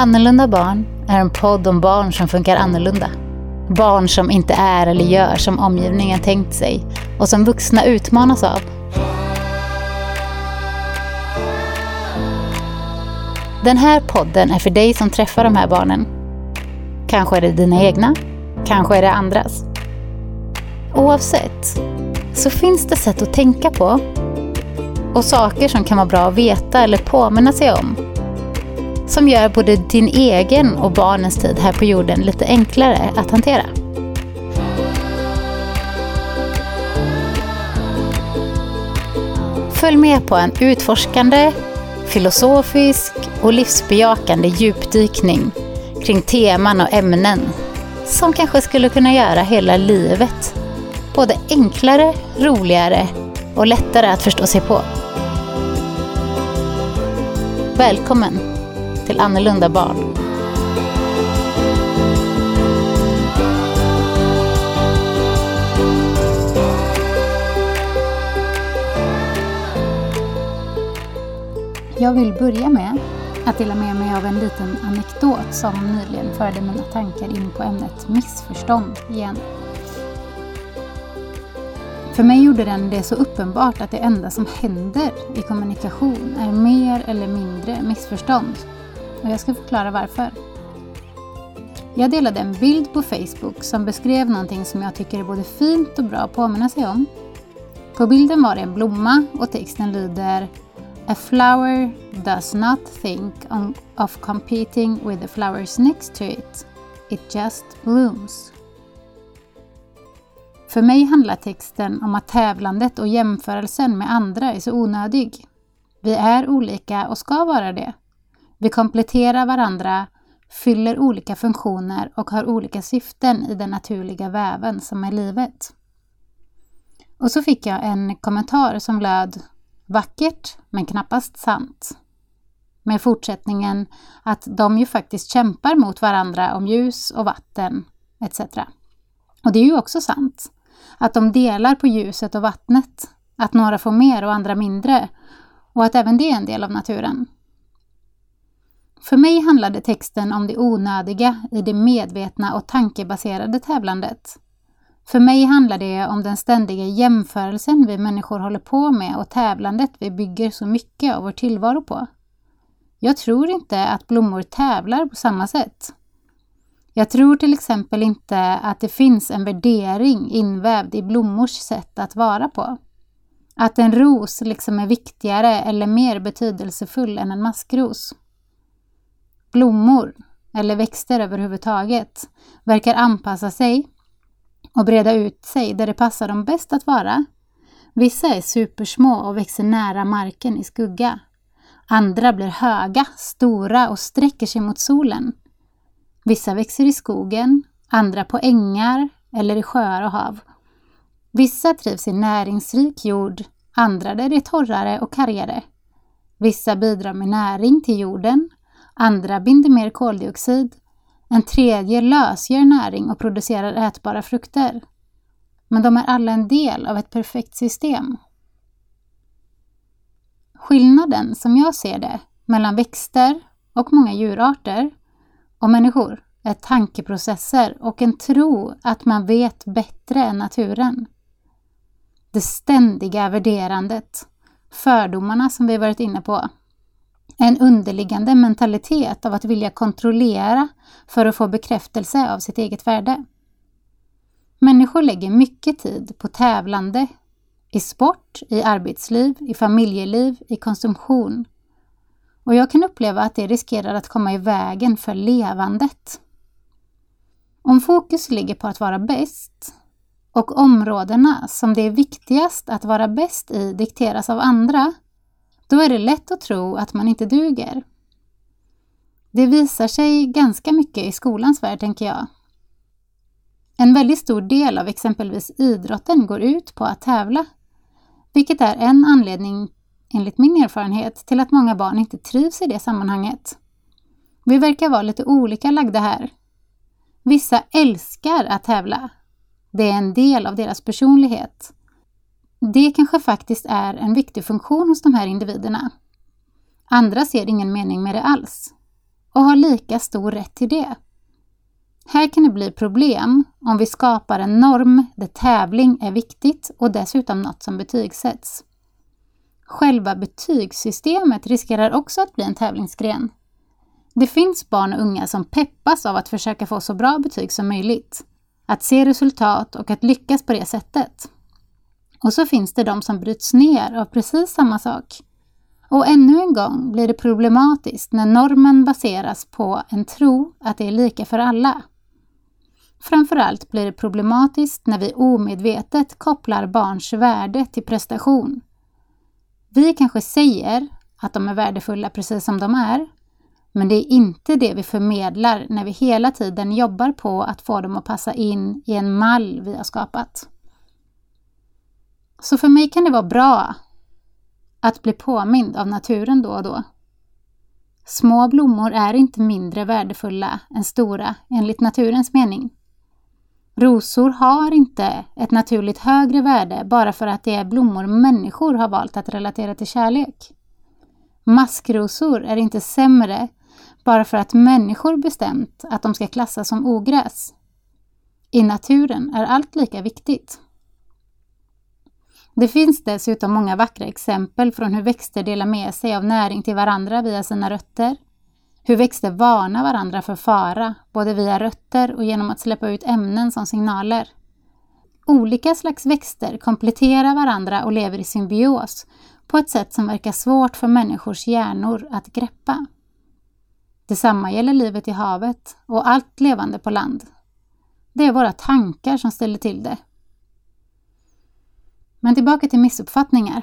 Annorlunda barn är en podd om barn som funkar annorlunda. Barn som inte är eller gör som omgivningen tänkt sig och som vuxna utmanas av. Den här podden är för dig som träffar de här barnen. Kanske är det dina egna, kanske är det andras. Oavsett så finns det sätt att tänka på och saker som kan vara bra att veta eller påminna sig om som gör både din egen och barnens tid här på jorden lite enklare att hantera. Följ med på en utforskande, filosofisk och livsbejakande djupdykning kring teman och ämnen som kanske skulle kunna göra hela livet både enklare, roligare och lättare att förstå sig på. Välkommen till Annorlunda barn. Jag vill börja med att dela med mig av en liten anekdot som nyligen förde mina tankar in på ämnet missförstånd igen. För mig gjorde den det så uppenbart att det enda som händer i kommunikation är mer eller mindre missförstånd. Och jag ska förklara varför. Jag delade en bild på Facebook som beskrev någonting som jag tycker är både fint och bra att påminna sig om. På bilden var det en blomma och texten lyder A flower does not think of competing with the flowers next to it. It just blooms. För mig handlar texten om att tävlandet och jämförelsen med andra är så onödig. Vi är olika och ska vara det. Vi kompletterar varandra, fyller olika funktioner och har olika syften i den naturliga väven som är livet. Och så fick jag en kommentar som löd Vackert, men knappast sant. Med fortsättningen att de ju faktiskt kämpar mot varandra om ljus och vatten, etc. Och det är ju också sant. Att de delar på ljuset och vattnet. Att några får mer och andra mindre. Och att även det är en del av naturen. För mig handlade texten om det onödiga i det medvetna och tankebaserade tävlandet. För mig handlar det om den ständiga jämförelsen vi människor håller på med och tävlandet vi bygger så mycket av vår tillvaro på. Jag tror inte att blommor tävlar på samma sätt. Jag tror till exempel inte att det finns en värdering invävd i blommors sätt att vara på. Att en ros liksom är viktigare eller mer betydelsefull än en maskros. Blommor, eller växter överhuvudtaget, verkar anpassa sig och breda ut sig där det passar dem bäst att vara. Vissa är supersmå och växer nära marken i skugga. Andra blir höga, stora och sträcker sig mot solen. Vissa växer i skogen, andra på ängar eller i sjöar och hav. Vissa trivs i näringsrik jord, andra där det är torrare och kargare. Vissa bidrar med näring till jorden, andra binder mer koldioxid, en tredje lösgör näring och producerar ätbara frukter. Men de är alla en del av ett perfekt system. Skillnaden, som jag ser det, mellan växter och många djurarter och människor är tankeprocesser och en tro att man vet bättre än naturen. Det ständiga värderandet, fördomarna som vi varit inne på, en underliggande mentalitet av att vilja kontrollera för att få bekräftelse av sitt eget värde. Människor lägger mycket tid på tävlande, i sport, i arbetsliv, i familjeliv, i konsumtion. Och jag kan uppleva att det riskerar att komma i vägen för levandet. Om fokus ligger på att vara bäst och områdena som det är viktigast att vara bäst i dikteras av andra, då är det lätt att tro att man inte duger. Det visar sig ganska mycket i skolans värld, tänker jag. En väldigt stor del av exempelvis idrotten går ut på att tävla, vilket är en anledning, enligt min erfarenhet, till att många barn inte trivs i det sammanhanget. Vi verkar vara lite olika lagda här. Vissa älskar att tävla. Det är en del av deras personlighet. Det kanske faktiskt är en viktig funktion hos de här individerna. Andra ser ingen mening med det alls. och har lika stor rätt till det. Här kan det bli problem om vi skapar en norm där tävling är viktigt och dessutom något som betygsätts. Själva betygssystemet riskerar också att bli en tävlingsgren. Det finns barn och unga som peppas av att försöka få så bra betyg som möjligt, att se resultat och att lyckas på det sättet. Och så finns det de som bryts ner av precis samma sak. Och ännu en gång blir det problematiskt när normen baseras på en tro att det är lika för alla. Framförallt blir det problematiskt när vi omedvetet kopplar barns värde till prestation. Vi kanske säger att de är värdefulla precis som de är, men det är inte det vi förmedlar när vi hela tiden jobbar på att få dem att passa in i en mall vi har skapat. Så för mig kan det vara bra att bli påmind av naturen då och då. Små blommor är inte mindre värdefulla än stora enligt naturens mening. Rosor har inte ett naturligt högre värde bara för att det är blommor människor har valt att relatera till kärlek. Maskrosor är inte sämre bara för att människor bestämt att de ska klassas som ogräs. I naturen är allt lika viktigt. Det finns dessutom många vackra exempel från hur växter delar med sig av näring till varandra via sina rötter. Hur växter varnar varandra för fara, både via rötter och genom att släppa ut ämnen som signaler. Olika slags växter kompletterar varandra och lever i symbios på ett sätt som verkar svårt för människors hjärnor att greppa. Detsamma gäller livet i havet och allt levande på land. Det är våra tankar som ställer till det. Men tillbaka till missuppfattningar.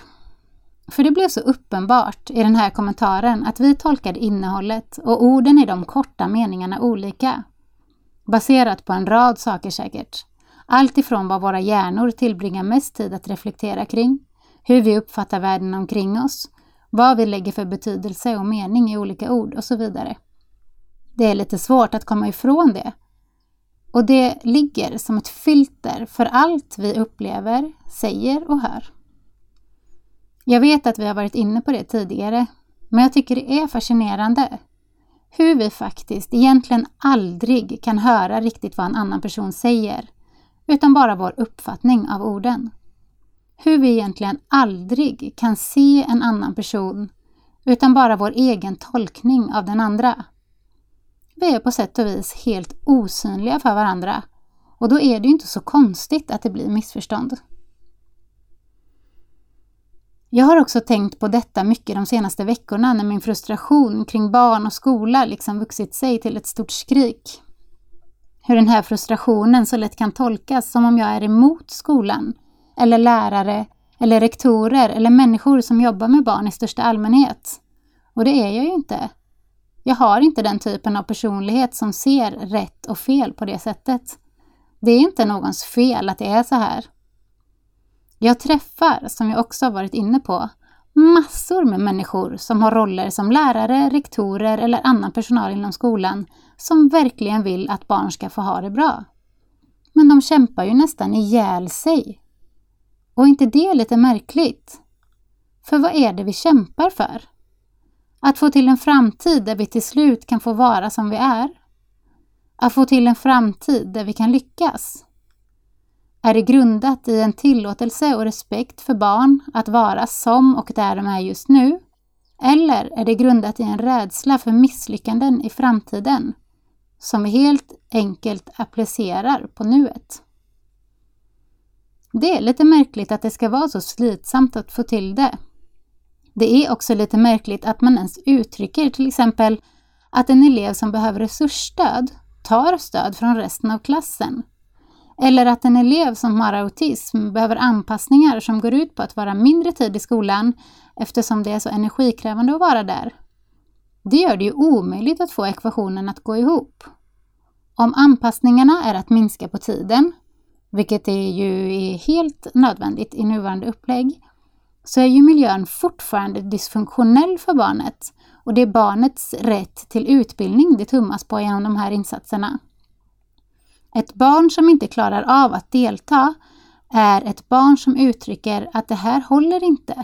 För det blev så uppenbart i den här kommentaren att vi tolkade innehållet och orden i de korta meningarna olika. Baserat på en rad saker säkert. Allt ifrån vad våra hjärnor tillbringar mest tid att reflektera kring, hur vi uppfattar världen omkring oss, vad vi lägger för betydelse och mening i olika ord och så vidare. Det är lite svårt att komma ifrån det. Och det ligger som ett filter för allt vi upplever, säger och hör. Jag vet att vi har varit inne på det tidigare, men jag tycker det är fascinerande hur vi faktiskt egentligen aldrig kan höra riktigt vad en annan person säger, utan bara vår uppfattning av orden. Hur vi egentligen aldrig kan se en annan person, utan bara vår egen tolkning av den andra. Vi är på sätt och vis helt osynliga för varandra och då är det ju inte så konstigt att det blir missförstånd. Jag har också tänkt på detta mycket de senaste veckorna när min frustration kring barn och skola liksom vuxit sig till ett stort skrik. Hur den här frustrationen så lätt kan tolkas som om jag är emot skolan, eller lärare, eller rektorer eller människor som jobbar med barn i största allmänhet. Och det är jag ju inte. Jag har inte den typen av personlighet som ser rätt och fel på det sättet. Det är inte någons fel att det är så här. Jag träffar, som jag också varit inne på, massor med människor som har roller som lärare, rektorer eller annan personal inom skolan som verkligen vill att barn ska få ha det bra. Men de kämpar ju nästan ihjäl sig. Och inte det lite märkligt? För vad är det vi kämpar för? Att få till en framtid där vi till slut kan få vara som vi är. Att få till en framtid där vi kan lyckas. Är det grundat i en tillåtelse och respekt för barn att vara som och där de är just nu? Eller är det grundat i en rädsla för misslyckanden i framtiden som vi helt enkelt applicerar på nuet? Det är lite märkligt att det ska vara så slitsamt att få till det. Det är också lite märkligt att man ens uttrycker till exempel att en elev som behöver resursstöd tar stöd från resten av klassen. Eller att en elev som har autism behöver anpassningar som går ut på att vara mindre tid i skolan eftersom det är så energikrävande att vara där. Det gör det ju omöjligt att få ekvationen att gå ihop. Om anpassningarna är att minska på tiden, vilket är ju är helt nödvändigt i nuvarande upplägg, så är ju miljön fortfarande dysfunktionell för barnet och det är barnets rätt till utbildning det tummas på genom de här insatserna. Ett barn som inte klarar av att delta är ett barn som uttrycker att det här håller inte.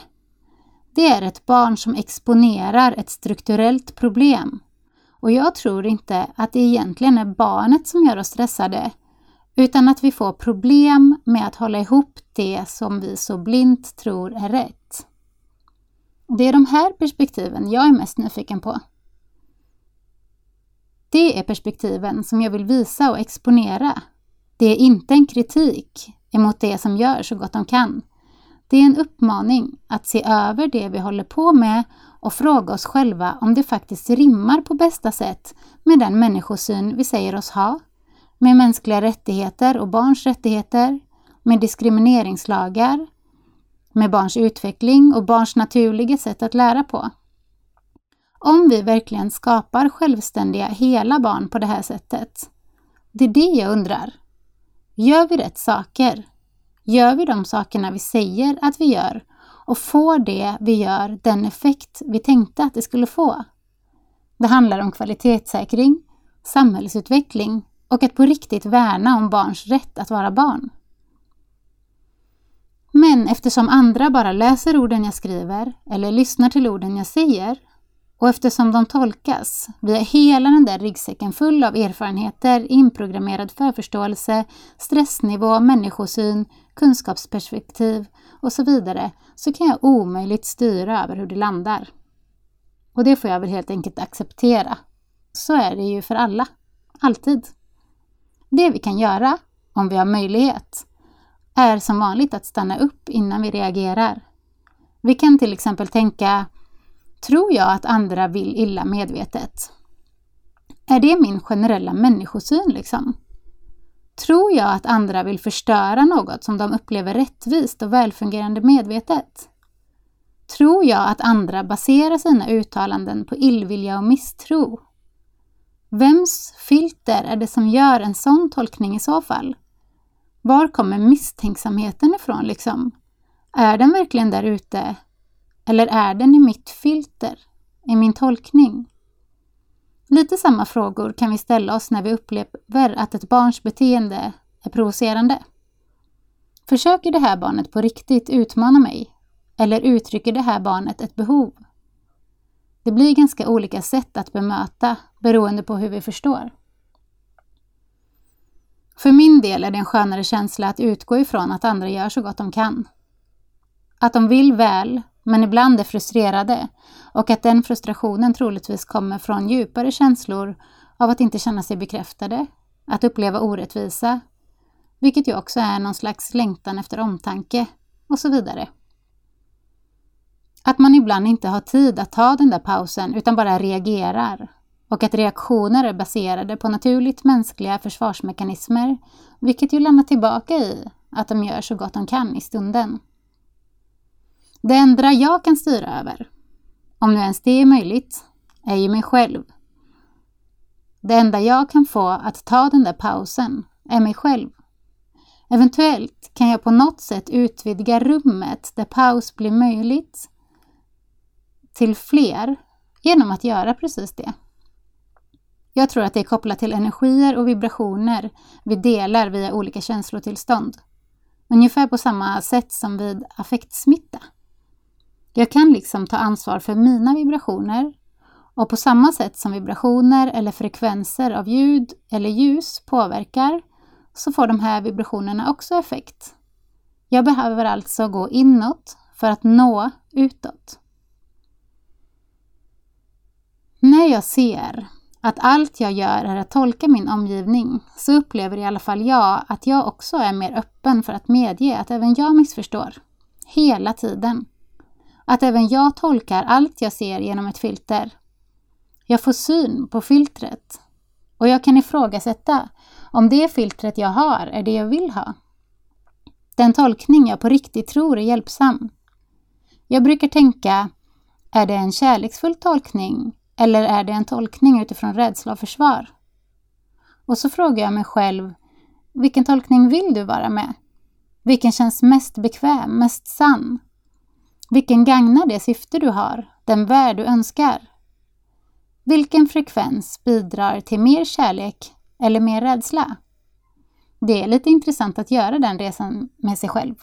Det är ett barn som exponerar ett strukturellt problem. Och jag tror inte att det egentligen är barnet som gör oss stressade, utan att vi får problem med att hålla ihop det som vi så blint tror är rätt. Det är de här perspektiven jag är mest nyfiken på. Det är perspektiven som jag vill visa och exponera. Det är inte en kritik emot det som gör så gott de kan. Det är en uppmaning att se över det vi håller på med och fråga oss själva om det faktiskt rimmar på bästa sätt med den människosyn vi säger oss ha, med mänskliga rättigheter och barns rättigheter, med diskrimineringslagar, med barns utveckling och barns naturliga sätt att lära på. Om vi verkligen skapar självständiga, hela barn på det här sättet. Det är det jag undrar. Gör vi rätt saker? Gör vi de sakerna vi säger att vi gör? Och får det vi gör den effekt vi tänkte att det skulle få? Det handlar om kvalitetssäkring, samhällsutveckling och att på riktigt värna om barns rätt att vara barn. Men eftersom andra bara läser orden jag skriver eller lyssnar till orden jag säger och eftersom de tolkas via hela den där ryggsäcken full av erfarenheter, inprogrammerad förförståelse, stressnivå, människosyn, kunskapsperspektiv och så vidare, så kan jag omöjligt styra över hur det landar. Och det får jag väl helt enkelt acceptera. Så är det ju för alla. Alltid. Det vi kan göra, om vi har möjlighet, är som vanligt att stanna upp innan vi reagerar. Vi kan till exempel tänka Tror jag att andra vill illa medvetet? Är det min generella människosyn liksom? Tror jag att andra vill förstöra något som de upplever rättvist och välfungerande medvetet? Tror jag att andra baserar sina uttalanden på illvilja och misstro? Vems filter är det som gör en sån tolkning i så fall? Var kommer misstänksamheten ifrån liksom? Är den verkligen där ute eller är den i mitt filter, i min tolkning? Lite samma frågor kan vi ställa oss när vi upplever att ett barns beteende är provocerande. Försöker det här barnet på riktigt utmana mig? Eller uttrycker det här barnet ett behov? Det blir ganska olika sätt att bemöta beroende på hur vi förstår. För min del är det en skönare känsla att utgå ifrån att andra gör så gott de kan. Att de vill väl men ibland är frustrerade och att den frustrationen troligtvis kommer från djupare känslor av att inte känna sig bekräftade, att uppleva orättvisa, vilket ju också är någon slags längtan efter omtanke och så vidare. Att man ibland inte har tid att ta den där pausen utan bara reagerar och att reaktioner är baserade på naturligt mänskliga försvarsmekanismer, vilket ju lämnar tillbaka i att de gör så gott de kan i stunden. Det enda jag kan styra över, om nu ens det är möjligt, är ju mig själv. Det enda jag kan få att ta den där pausen är mig själv. Eventuellt kan jag på något sätt utvidga rummet där paus blir möjligt till fler genom att göra precis det. Jag tror att det är kopplat till energier och vibrationer vi delar via olika känslotillstånd. Ungefär på samma sätt som vid affektsmitta. Jag kan liksom ta ansvar för mina vibrationer och på samma sätt som vibrationer eller frekvenser av ljud eller ljus påverkar så får de här vibrationerna också effekt. Jag behöver alltså gå inåt för att nå utåt. När jag ser att allt jag gör är att tolka min omgivning så upplever i alla fall jag att jag också är mer öppen för att medge att även jag missförstår. Hela tiden att även jag tolkar allt jag ser genom ett filter. Jag får syn på filtret och jag kan ifrågasätta om det filtret jag har är det jag vill ha. Den tolkning jag på riktigt tror är hjälpsam. Jag brukar tänka, är det en kärleksfull tolkning eller är det en tolkning utifrån rädsla och försvar? Och så frågar jag mig själv, vilken tolkning vill du vara med? Vilken känns mest bekväm, mest sann? Vilken gagnar det syfte du har, den värld du önskar? Vilken frekvens bidrar till mer kärlek eller mer rädsla? Det är lite intressant att göra den resan med sig själv.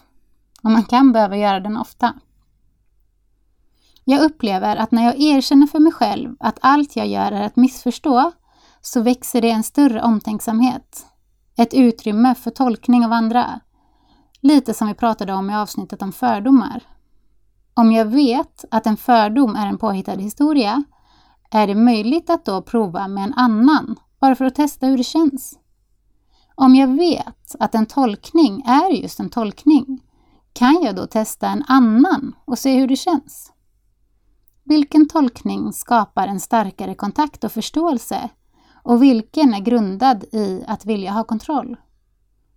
Och man kan behöva göra den ofta. Jag upplever att när jag erkänner för mig själv att allt jag gör är att missförstå, så växer det en större omtänksamhet. Ett utrymme för tolkning av andra. Lite som vi pratade om i avsnittet om fördomar. Om jag vet att en fördom är en påhittad historia, är det möjligt att då prova med en annan, bara för att testa hur det känns. Om jag vet att en tolkning är just en tolkning, kan jag då testa en annan och se hur det känns? Vilken tolkning skapar en starkare kontakt och förståelse och vilken är grundad i att vilja ha kontroll?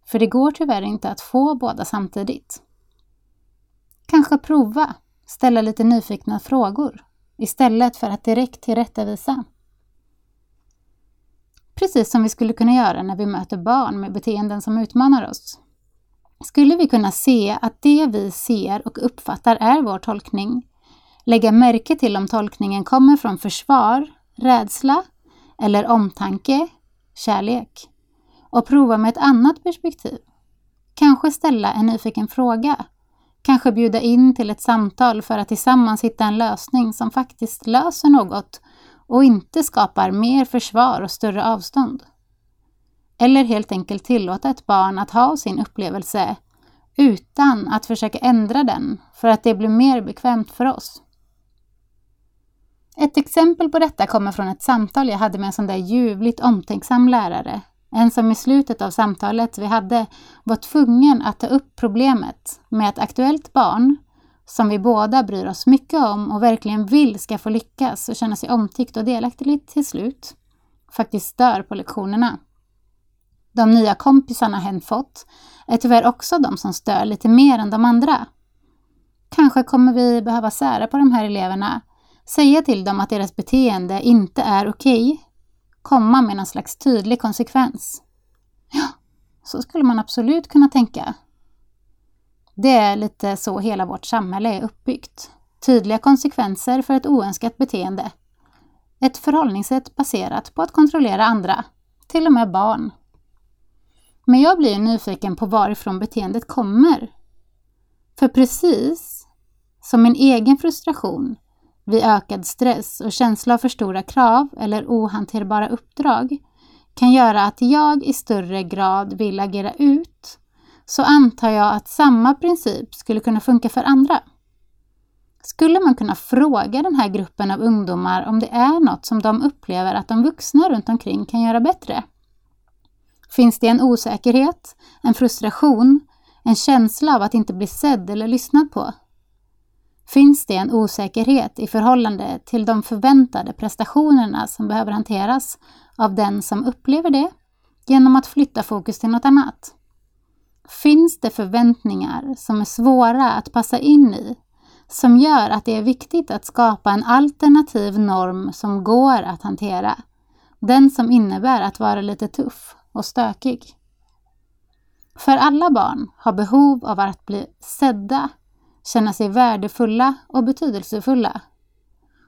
För det går tyvärr inte att få båda samtidigt. Kanske prova, ställa lite nyfikna frågor istället för att direkt tillrättavisa. Precis som vi skulle kunna göra när vi möter barn med beteenden som utmanar oss. Skulle vi kunna se att det vi ser och uppfattar är vår tolkning, lägga märke till om tolkningen kommer från försvar, rädsla eller omtanke, kärlek och prova med ett annat perspektiv. Kanske ställa en nyfiken fråga. Kanske bjuda in till ett samtal för att tillsammans hitta en lösning som faktiskt löser något och inte skapar mer försvar och större avstånd. Eller helt enkelt tillåta ett barn att ha sin upplevelse utan att försöka ändra den för att det blir mer bekvämt för oss. Ett exempel på detta kommer från ett samtal jag hade med en sån där ljuvligt omtänksam lärare. En som i slutet av samtalet vi hade var tvungen att ta upp problemet med ett aktuellt barn som vi båda bryr oss mycket om och verkligen vill ska få lyckas och känna sig omtyckt och delaktig till slut, faktiskt stör på lektionerna. De nya kompisarna hen fått är tyvärr också de som stör lite mer än de andra. Kanske kommer vi behöva sära på de här eleverna, säga till dem att deras beteende inte är okej, okay, komma med någon slags tydlig konsekvens. Ja, så skulle man absolut kunna tänka. Det är lite så hela vårt samhälle är uppbyggt. Tydliga konsekvenser för ett oönskat beteende. Ett förhållningssätt baserat på att kontrollera andra, till och med barn. Men jag blir nyfiken på varifrån beteendet kommer. För precis som min egen frustration vid ökad stress och känsla av för stora krav eller ohanterbara uppdrag kan göra att jag i större grad vill agera ut, så antar jag att samma princip skulle kunna funka för andra. Skulle man kunna fråga den här gruppen av ungdomar om det är något som de upplever att de vuxna runt omkring kan göra bättre? Finns det en osäkerhet, en frustration, en känsla av att inte bli sedd eller lyssnad på? Finns det en osäkerhet i förhållande till de förväntade prestationerna som behöver hanteras av den som upplever det genom att flytta fokus till något annat? Finns det förväntningar som är svåra att passa in i som gör att det är viktigt att skapa en alternativ norm som går att hantera? Den som innebär att vara lite tuff och stökig. För alla barn har behov av att bli sedda, känna sig värdefulla och betydelsefulla.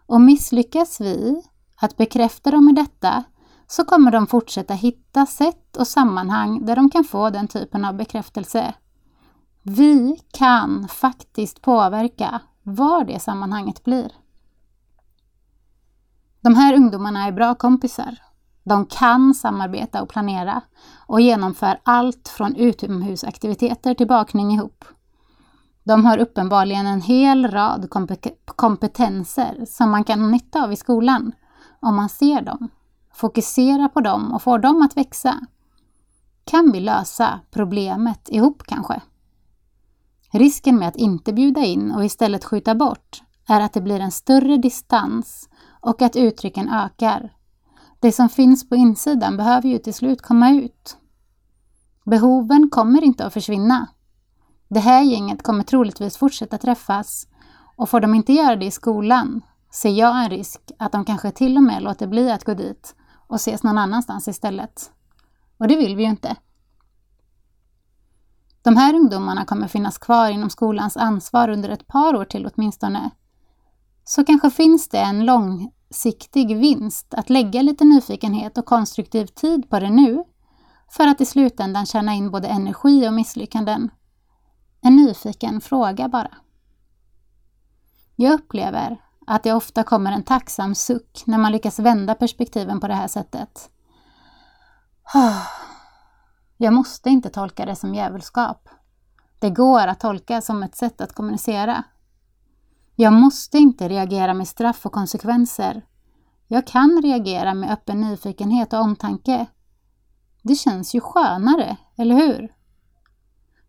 Och misslyckas vi att bekräfta dem i detta så kommer de fortsätta hitta sätt och sammanhang där de kan få den typen av bekräftelse. Vi kan faktiskt påverka var det sammanhanget blir. De här ungdomarna är bra kompisar de kan samarbeta och planera och genomför allt från utomhusaktiviteter till bakning ihop. De har uppenbarligen en hel rad kompetenser som man kan ha nytta av i skolan om man ser dem, fokuserar på dem och får dem att växa. Kan vi lösa problemet ihop kanske? Risken med att inte bjuda in och istället skjuta bort är att det blir en större distans och att uttrycken ökar det som finns på insidan behöver ju till slut komma ut. Behoven kommer inte att försvinna. Det här gänget kommer troligtvis fortsätta träffas och får de inte göra det i skolan ser jag en risk att de kanske till och med låter bli att gå dit och ses någon annanstans istället. Och det vill vi ju inte. De här ungdomarna kommer finnas kvar inom skolans ansvar under ett par år till åtminstone. Så kanske finns det en långsiktig vinst att lägga lite nyfikenhet och konstruktiv tid på det nu för att i slutändan tjäna in både energi och misslyckanden. En nyfiken fråga bara. Jag upplever att det ofta kommer en tacksam suck när man lyckas vända perspektiven på det här sättet. Jag måste inte tolka det som djävulskap. Det går att tolka som ett sätt att kommunicera. Jag måste inte reagera med straff och konsekvenser. Jag kan reagera med öppen nyfikenhet och omtanke. Det känns ju skönare, eller hur?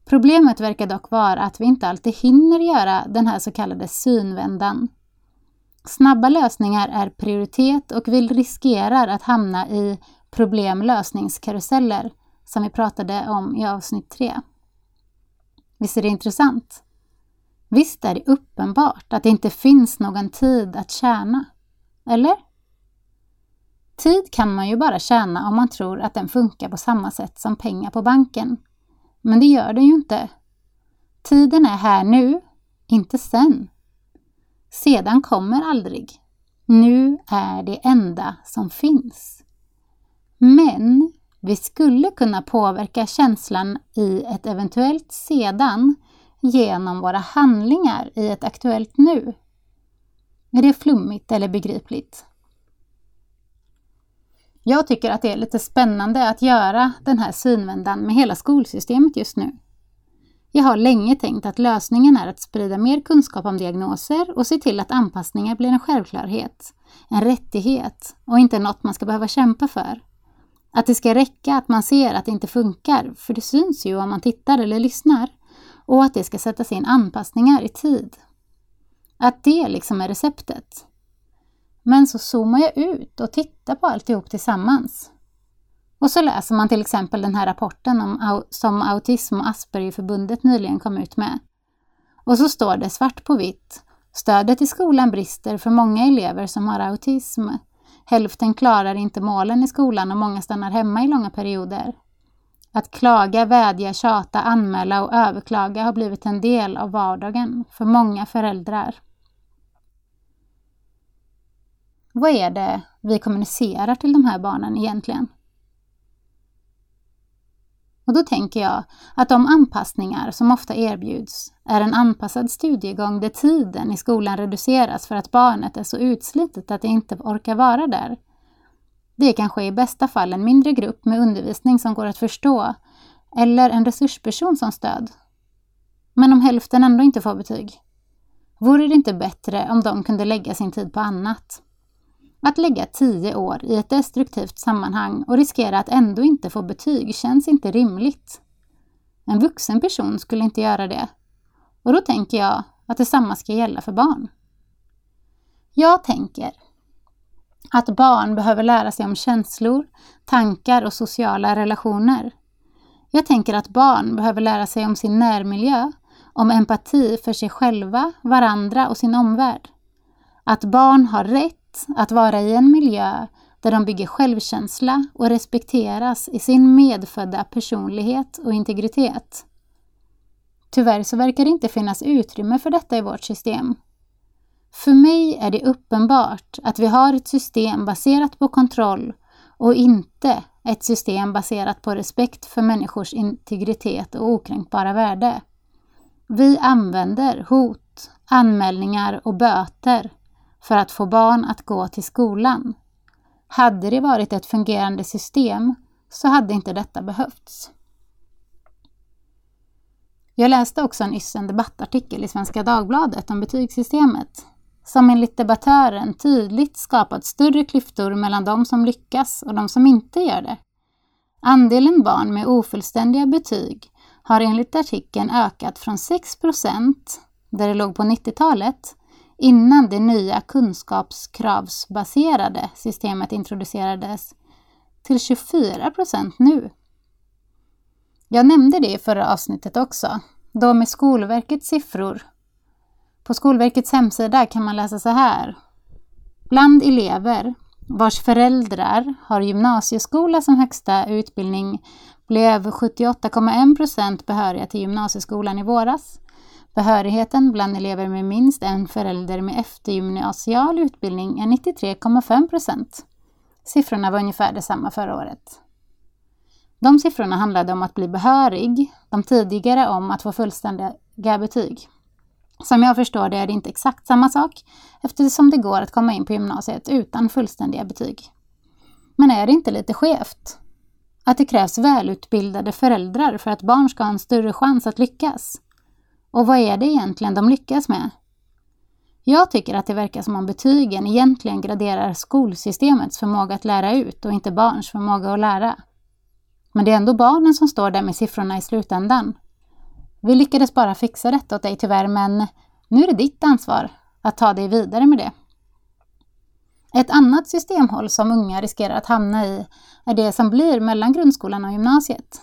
Problemet verkar dock vara att vi inte alltid hinner göra den här så kallade synvändan. Snabba lösningar är prioritet och vi riskerar att hamna i problemlösningskaruseller som vi pratade om i avsnitt 3. Visst är det intressant? Visst är det uppenbart att det inte finns någon tid att tjäna? Eller? Tid kan man ju bara tjäna om man tror att den funkar på samma sätt som pengar på banken. Men det gör den ju inte. Tiden är här nu, inte sen. Sedan kommer aldrig. Nu är det enda som finns. Men vi skulle kunna påverka känslan i ett eventuellt sedan genom våra handlingar i ett aktuellt nu. Är det flummigt eller begripligt? Jag tycker att det är lite spännande att göra den här synvändan med hela skolsystemet just nu. Jag har länge tänkt att lösningen är att sprida mer kunskap om diagnoser och se till att anpassningar blir en självklarhet, en rättighet och inte något man ska behöva kämpa för. Att det ska räcka att man ser att det inte funkar, för det syns ju om man tittar eller lyssnar, och att det ska sättas in anpassningar i tid. Att det liksom är receptet. Men så zoomar jag ut och tittar på alltihop tillsammans. Och så läser man till exempel den här rapporten om, som Autism och Aspergerförbundet nyligen kom ut med. Och så står det svart på vitt. Stödet i skolan brister för många elever som har autism. Hälften klarar inte målen i skolan och många stannar hemma i långa perioder. Att klaga, vädja, tjata, anmäla och överklaga har blivit en del av vardagen för många föräldrar. Vad är det vi kommunicerar till de här barnen egentligen? Och då tänker jag att de anpassningar som ofta erbjuds är en anpassad studiegång där tiden i skolan reduceras för att barnet är så utslitet att det inte orkar vara där. Det är kanske i bästa fall en mindre grupp med undervisning som går att förstå eller en resursperson som stöd. Men om hälften ändå inte får betyg? Vore det inte bättre om de kunde lägga sin tid på annat? Att lägga tio år i ett destruktivt sammanhang och riskera att ändå inte få betyg känns inte rimligt. En vuxen person skulle inte göra det. Och då tänker jag att detsamma ska gälla för barn. Jag tänker att barn behöver lära sig om känslor, tankar och sociala relationer. Jag tänker att barn behöver lära sig om sin närmiljö, om empati för sig själva, varandra och sin omvärld. Att barn har rätt att vara i en miljö där de bygger självkänsla och respekteras i sin medfödda personlighet och integritet. Tyvärr så verkar det inte finnas utrymme för detta i vårt system. För mig är det uppenbart att vi har ett system baserat på kontroll och inte ett system baserat på respekt för människors integritet och okränkbara värde. Vi använder hot, anmälningar och böter för att få barn att gå till skolan. Hade det varit ett fungerande system så hade inte detta behövts. Jag läste också nyss en debattartikel i Svenska Dagbladet om betygssystemet som enligt debattören tydligt skapat större klyftor mellan de som lyckas och de som inte gör det. Andelen barn med ofullständiga betyg har enligt artikeln ökat från 6% där det låg på 90-talet, innan det nya kunskapskravsbaserade systemet introducerades till 24 procent nu. Jag nämnde det i förra avsnittet också, då med Skolverkets siffror. På Skolverkets hemsida kan man läsa så här. Bland elever vars föräldrar har gymnasieskola som högsta utbildning blev 78,1 procent behöriga till gymnasieskolan i våras Behörigheten bland elever med minst en förälder med eftergymnasial utbildning är 93,5 procent. Siffrorna var ungefär detsamma förra året. De siffrorna handlade om att bli behörig, de tidigare om att få fullständiga betyg. Som jag förstår det är det inte exakt samma sak eftersom det går att komma in på gymnasiet utan fullständiga betyg. Men är det inte lite skevt? Att det krävs välutbildade föräldrar för att barn ska ha en större chans att lyckas? Och vad är det egentligen de lyckas med? Jag tycker att det verkar som om betygen egentligen graderar skolsystemets förmåga att lära ut och inte barns förmåga att lära. Men det är ändå barnen som står där med siffrorna i slutändan. Vi lyckades bara fixa detta åt dig tyvärr, men nu är det ditt ansvar att ta dig vidare med det. Ett annat systemhåll som unga riskerar att hamna i är det som blir mellan grundskolan och gymnasiet.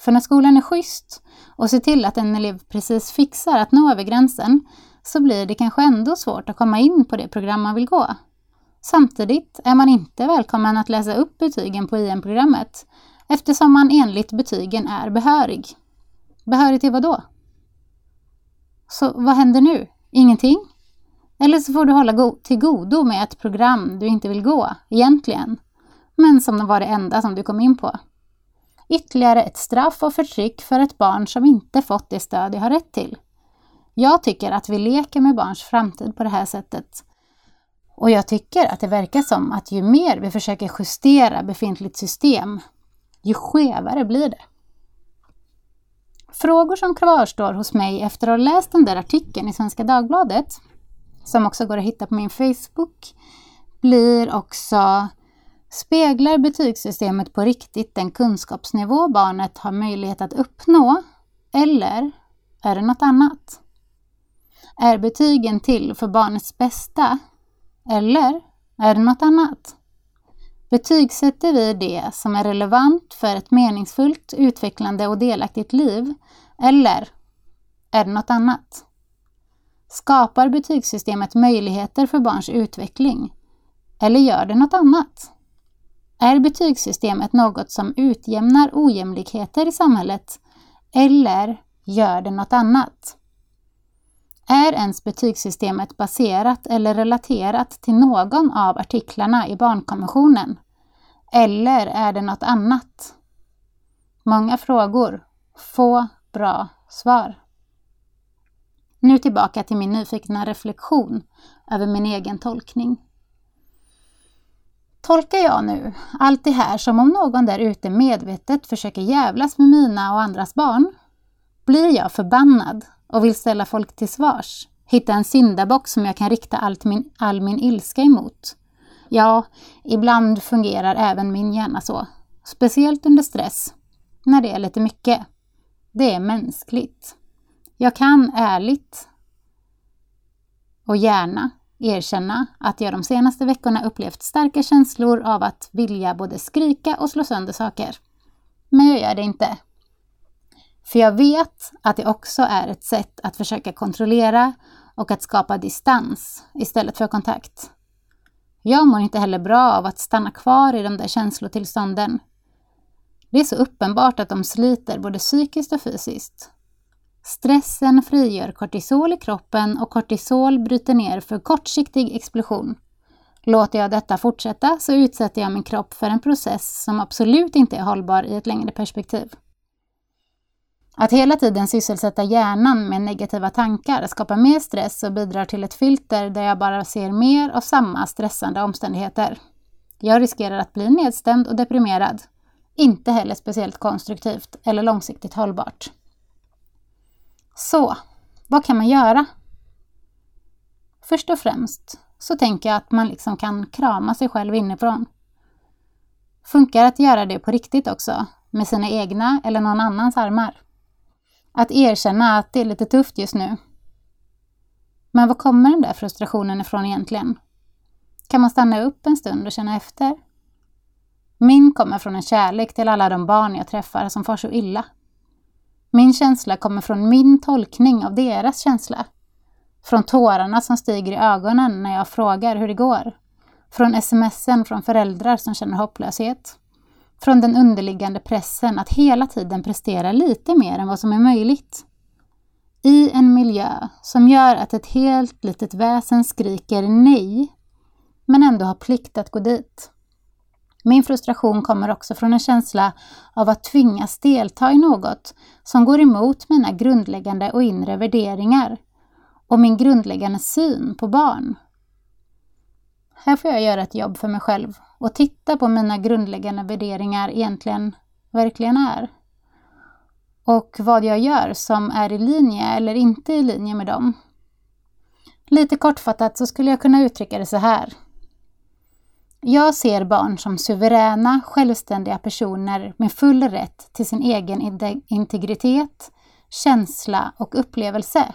För när skolan är schysst och ser till att en elev precis fixar att nå över gränsen så blir det kanske ändå svårt att komma in på det program man vill gå. Samtidigt är man inte välkommen att läsa upp betygen på IM-programmet eftersom man enligt betygen är behörig. Behörig till vad då? Så vad händer nu? Ingenting? Eller så får du hålla go till godo med ett program du inte vill gå, egentligen, men som var det enda som du kom in på. Ytterligare ett straff och förtryck för ett barn som inte fått det stöd det har rätt till. Jag tycker att vi leker med barns framtid på det här sättet. Och jag tycker att det verkar som att ju mer vi försöker justera befintligt system, ju skevare blir det. Frågor som kvarstår hos mig efter att ha läst den där artikeln i Svenska Dagbladet, som också går att hitta på min Facebook, blir också Speglar betygssystemet på riktigt den kunskapsnivå barnet har möjlighet att uppnå? Eller är det något annat? Är betygen till för barnets bästa? Eller är det något annat? Betygsätter vi det som är relevant för ett meningsfullt, utvecklande och delaktigt liv? Eller är det något annat? Skapar betygssystemet möjligheter för barns utveckling? Eller gör det något annat? Är betygssystemet något som utjämnar ojämlikheter i samhället? Eller gör det något annat? Är ens betygssystemet baserat eller relaterat till någon av artiklarna i barnkonventionen? Eller är det något annat? Många frågor, få bra svar. Nu tillbaka till min nyfikna reflektion över min egen tolkning. Tolkar jag nu allt det här som om någon där ute medvetet försöker jävlas med mina och andras barn? Blir jag förbannad och vill ställa folk till svars? Hitta en syndabock som jag kan rikta allt min, all min ilska emot? Ja, ibland fungerar även min hjärna så. Speciellt under stress, när det är lite mycket. Det är mänskligt. Jag kan ärligt och gärna erkänna att jag de senaste veckorna upplevt starka känslor av att vilja både skrika och slå sönder saker. Men jag gör det inte. För jag vet att det också är ett sätt att försöka kontrollera och att skapa distans istället för kontakt. Jag mår inte heller bra av att stanna kvar i de där känslotillstånden. Det är så uppenbart att de sliter både psykiskt och fysiskt. Stressen frigör kortisol i kroppen och kortisol bryter ner för kortsiktig explosion. Låter jag detta fortsätta så utsätter jag min kropp för en process som absolut inte är hållbar i ett längre perspektiv. Att hela tiden sysselsätta hjärnan med negativa tankar skapar mer stress och bidrar till ett filter där jag bara ser mer av samma stressande omständigheter. Jag riskerar att bli nedstämd och deprimerad. Inte heller speciellt konstruktivt eller långsiktigt hållbart. Så, vad kan man göra? Först och främst så tänker jag att man liksom kan krama sig själv inifrån. Funkar att göra det på riktigt också, med sina egna eller någon annans armar. Att erkänna att det är lite tufft just nu. Men var kommer den där frustrationen ifrån egentligen? Kan man stanna upp en stund och känna efter? Min kommer från en kärlek till alla de barn jag träffar som far så illa. Min känsla kommer från min tolkning av deras känsla. Från tårarna som stiger i ögonen när jag frågar hur det går. Från smsen från föräldrar som känner hopplöshet. Från den underliggande pressen att hela tiden prestera lite mer än vad som är möjligt. I en miljö som gör att ett helt litet väsen skriker nej, men ändå har plikt att gå dit. Min frustration kommer också från en känsla av att tvingas delta i något som går emot mina grundläggande och inre värderingar och min grundläggande syn på barn. Här får jag göra ett jobb för mig själv och titta på mina grundläggande värderingar egentligen verkligen är. Och vad jag gör som är i linje eller inte i linje med dem. Lite kortfattat så skulle jag kunna uttrycka det så här. Jag ser barn som suveräna, självständiga personer med full rätt till sin egen integritet, känsla och upplevelse.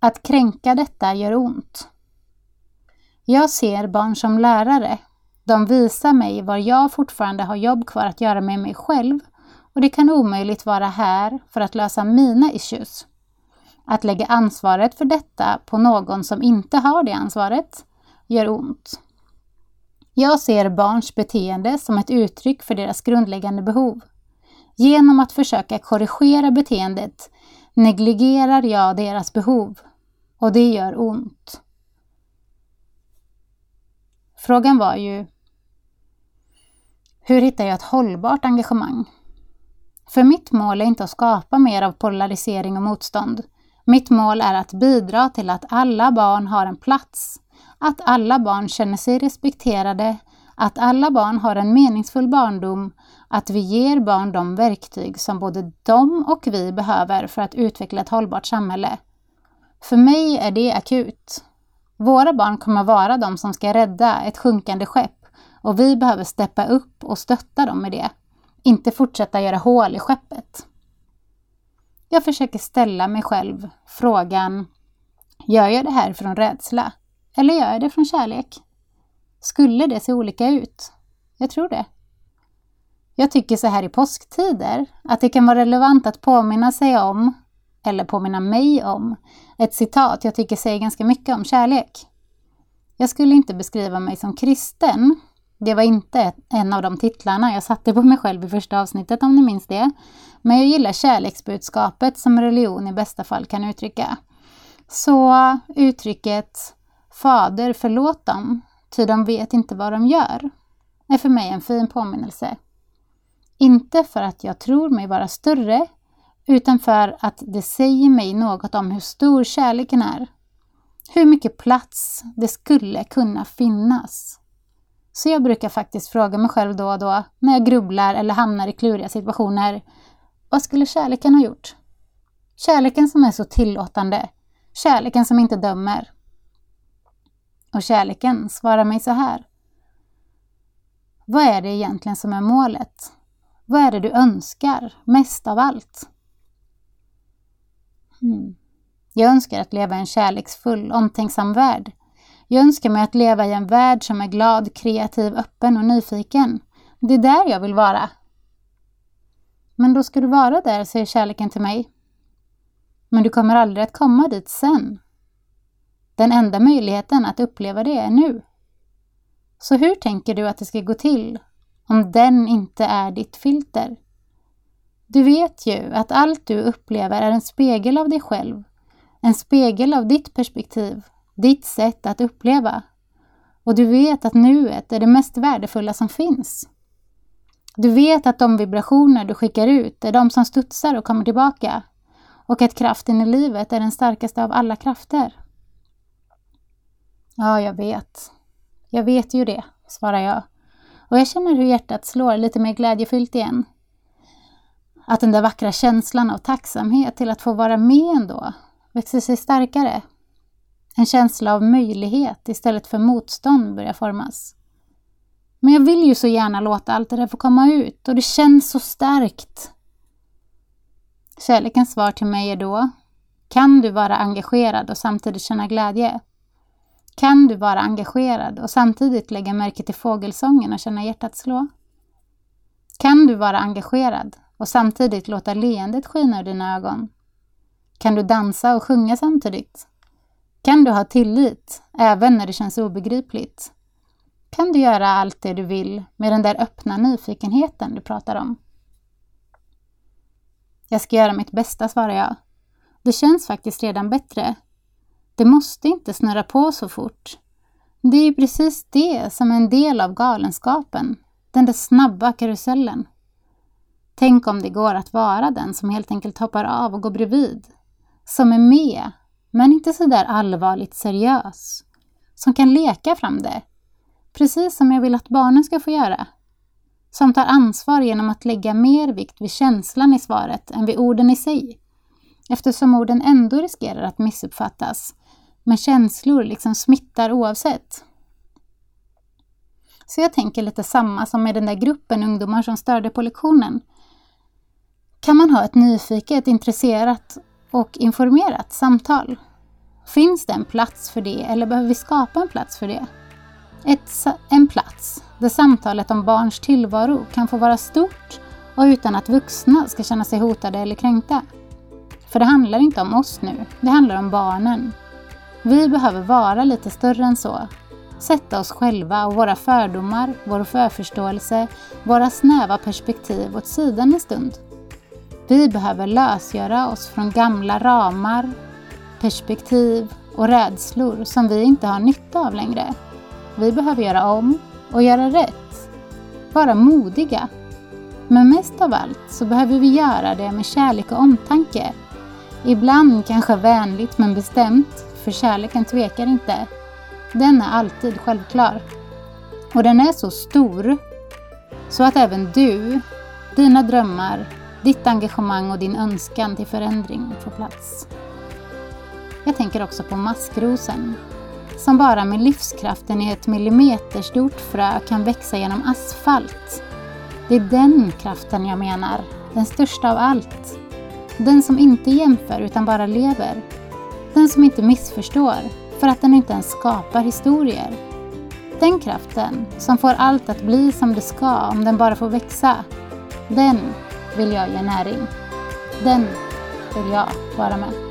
Att kränka detta gör ont. Jag ser barn som lärare. De visar mig var jag fortfarande har jobb kvar att göra med mig själv och det kan omöjligt vara här för att lösa mina issues. Att lägga ansvaret för detta på någon som inte har det ansvaret gör ont. Jag ser barns beteende som ett uttryck för deras grundläggande behov. Genom att försöka korrigera beteendet negligerar jag deras behov och det gör ont. Frågan var ju hur hittar jag ett hållbart engagemang? För mitt mål är inte att skapa mer av polarisering och motstånd. Mitt mål är att bidra till att alla barn har en plats, att alla barn känner sig respekterade, att alla barn har en meningsfull barndom, att vi ger barn de verktyg som både de och vi behöver för att utveckla ett hållbart samhälle. För mig är det akut. Våra barn kommer vara de som ska rädda ett sjunkande skepp och vi behöver steppa upp och stötta dem med det. Inte fortsätta göra hål i skeppet. Jag försöker ställa mig själv frågan, gör jag det här från rädsla? Eller gör jag det från kärlek? Skulle det se olika ut? Jag tror det. Jag tycker så här i påsktider att det kan vara relevant att påminna sig om, eller påminna mig om, ett citat jag tycker säger ganska mycket om kärlek. Jag skulle inte beskriva mig som kristen. Det var inte en av de titlarna jag satte på mig själv i första avsnittet om ni minns det. Men jag gillar kärleksbudskapet som religion i bästa fall kan uttrycka. Så uttrycket Fader förlåt dem, ty de vet inte vad de gör, är för mig en fin påminnelse. Inte för att jag tror mig vara större, utan för att det säger mig något om hur stor kärleken är. Hur mycket plats det skulle kunna finnas. Så jag brukar faktiskt fråga mig själv då och då, när jag grubblar eller hamnar i kluriga situationer, vad skulle kärleken ha gjort? Kärleken som är så tillåtande, kärleken som inte dömer. Och kärleken svarar mig så här. Vad är det egentligen som är målet? Vad är det du önskar mest av allt? Mm. Jag önskar att leva i en kärleksfull, omtänksam värld. Jag önskar mig att leva i en värld som är glad, kreativ, öppen och nyfiken. Det är där jag vill vara. Men då ska du vara där, säger kärleken till mig. Men du kommer aldrig att komma dit sen. Den enda möjligheten att uppleva det är nu. Så hur tänker du att det ska gå till om den inte är ditt filter? Du vet ju att allt du upplever är en spegel av dig själv, en spegel av ditt perspektiv, ditt sätt att uppleva. Och du vet att nuet är det mest värdefulla som finns. Du vet att de vibrationer du skickar ut är de som studsar och kommer tillbaka och att kraften i livet är den starkaste av alla krafter. Ja, jag vet. Jag vet ju det, svarar jag. Och jag känner hur hjärtat slår lite mer glädjefyllt igen. Att den där vackra känslan av tacksamhet till att få vara med ändå växer sig starkare. En känsla av möjlighet istället för motstånd börjar formas. Men jag vill ju så gärna låta allt det där få komma ut och det känns så starkt. Kärlekens svar till mig är då, kan du vara engagerad och samtidigt känna glädje? Kan du vara engagerad och samtidigt lägga märke till fågelsången och känna hjärtat slå? Kan du vara engagerad och samtidigt låta leendet skina ur dina ögon? Kan du dansa och sjunga samtidigt? Kan du ha tillit även när det känns obegripligt? Kan du göra allt det du vill med den där öppna nyfikenheten du pratar om? Jag ska göra mitt bästa, svarar jag. Det känns faktiskt redan bättre det måste inte snurra på så fort. Det är ju precis det som är en del av galenskapen, den där snabba karusellen. Tänk om det går att vara den som helt enkelt hoppar av och går bredvid, som är med men inte så där allvarligt seriös. Som kan leka fram det. Precis som jag vill att barnen ska få göra. Som tar ansvar genom att lägga mer vikt vid känslan i svaret än vid orden i sig. Eftersom orden ändå riskerar att missuppfattas. Men känslor liksom smittar oavsett. Så jag tänker lite samma som med den där gruppen ungdomar som störde på lektionen. Kan man ha ett nyfiket, intresserat och informerat samtal? Finns det en plats för det eller behöver vi skapa en plats för det? Ett, en plats där samtalet om barns tillvaro kan få vara stort och utan att vuxna ska känna sig hotade eller kränkta. För det handlar inte om oss nu, det handlar om barnen. Vi behöver vara lite större än så. Sätta oss själva och våra fördomar, vår förförståelse, våra snäva perspektiv åt sidan en stund. Vi behöver lösgöra oss från gamla ramar, perspektiv och rädslor som vi inte har nytta av längre. Vi behöver göra om och göra rätt. Vara modiga. Men mest av allt så behöver vi göra det med kärlek och omtanke. Ibland kanske vänligt men bestämt, för kärleken tvekar inte. Den är alltid självklar. Och den är så stor så att även du, dina drömmar, ditt engagemang och din önskan till förändring får plats. Jag tänker också på maskrosen, som bara med livskraften i ett millimeterstort frö kan växa genom asfalt. Det är den kraften jag menar, den största av allt. Den som inte jämför utan bara lever. Den som inte missförstår, för att den inte ens skapar historier. Den kraften som får allt att bli som det ska om den bara får växa. Den vill jag ge näring. Den vill jag vara med.